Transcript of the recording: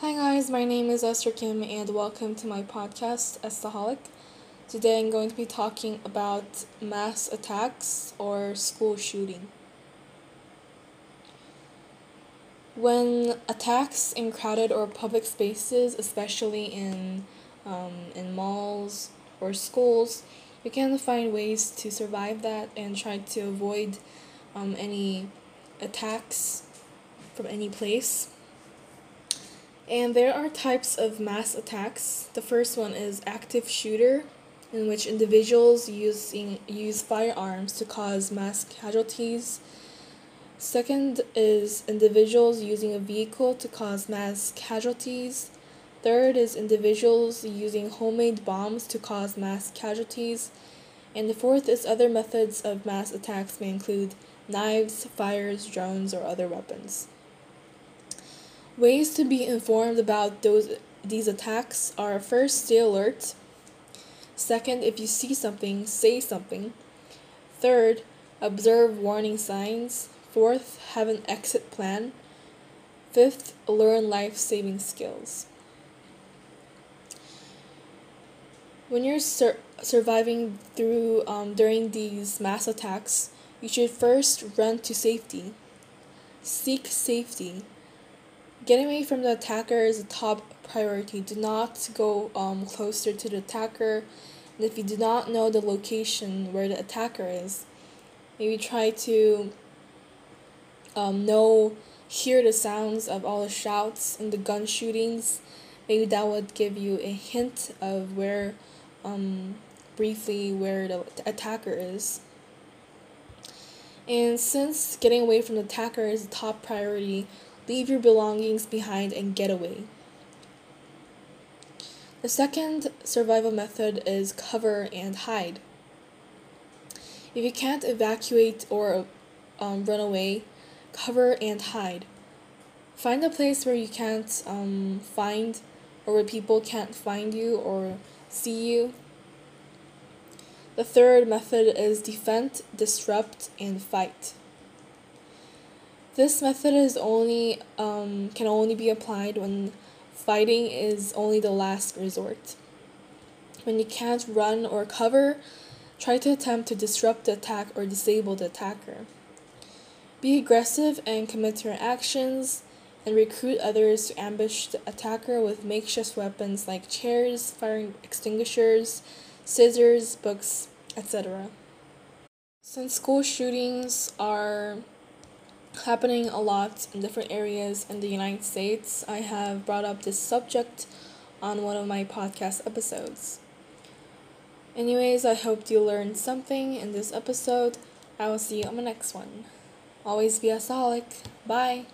guys, my name is Esther Kim, and welcome to my podcast, Estaholic. Today I'm going to be talking about mass attacks or school shooting. When attacks in crowded or public spaces, especially in um, in malls or schools, you can find ways to survive that and try to avoid um, any attacks from any place. And there are types of mass attacks. The first one is active shooter, in which individuals using use firearms to cause mass casualties. Second is individuals using a vehicle to cause mass casualties. Third is individuals using homemade bombs to cause mass casualties. And the fourth is other methods of mass attacks may include knives, fires, drones, or other weapons. Ways to be informed about those these attacks are first stay alert. Second, if you see something, say something. Third, observe warning signs. Fourth, have an exit plan. Fifth, learn life saving skills. When you're sur- surviving through um, during these mass attacks, you should first run to safety. Seek safety. Getting away from the attacker is a top priority. Do not go um, closer to the attacker. And if you do not know the location where the attacker is, maybe try to um, know, hear the sounds of all the shouts and the gun shootings. Maybe that would give you a hint of where, um, briefly, where the attacker is. And since getting away from the attacker is a top priority, Leave your belongings behind and get away. The second survival method is cover and hide. If you can't evacuate or um, run away, cover and hide. Find a place where you can't um, find or where people can't find you or see you. The third method is defend, disrupt, and fight. This method is only um, can only be applied when fighting is only the last resort. When you can't run or cover, try to attempt to disrupt the attack or disable the attacker. Be aggressive and commit to your actions, and recruit others to ambush the attacker with makeshift weapons like chairs, fire extinguishers, scissors, books, etc. Since school shootings are happening a lot in different areas in the United States, I have brought up this subject on one of my podcast episodes. Anyways, I hope you learned something in this episode. I will see you on the next one. Always be a solid. Bye.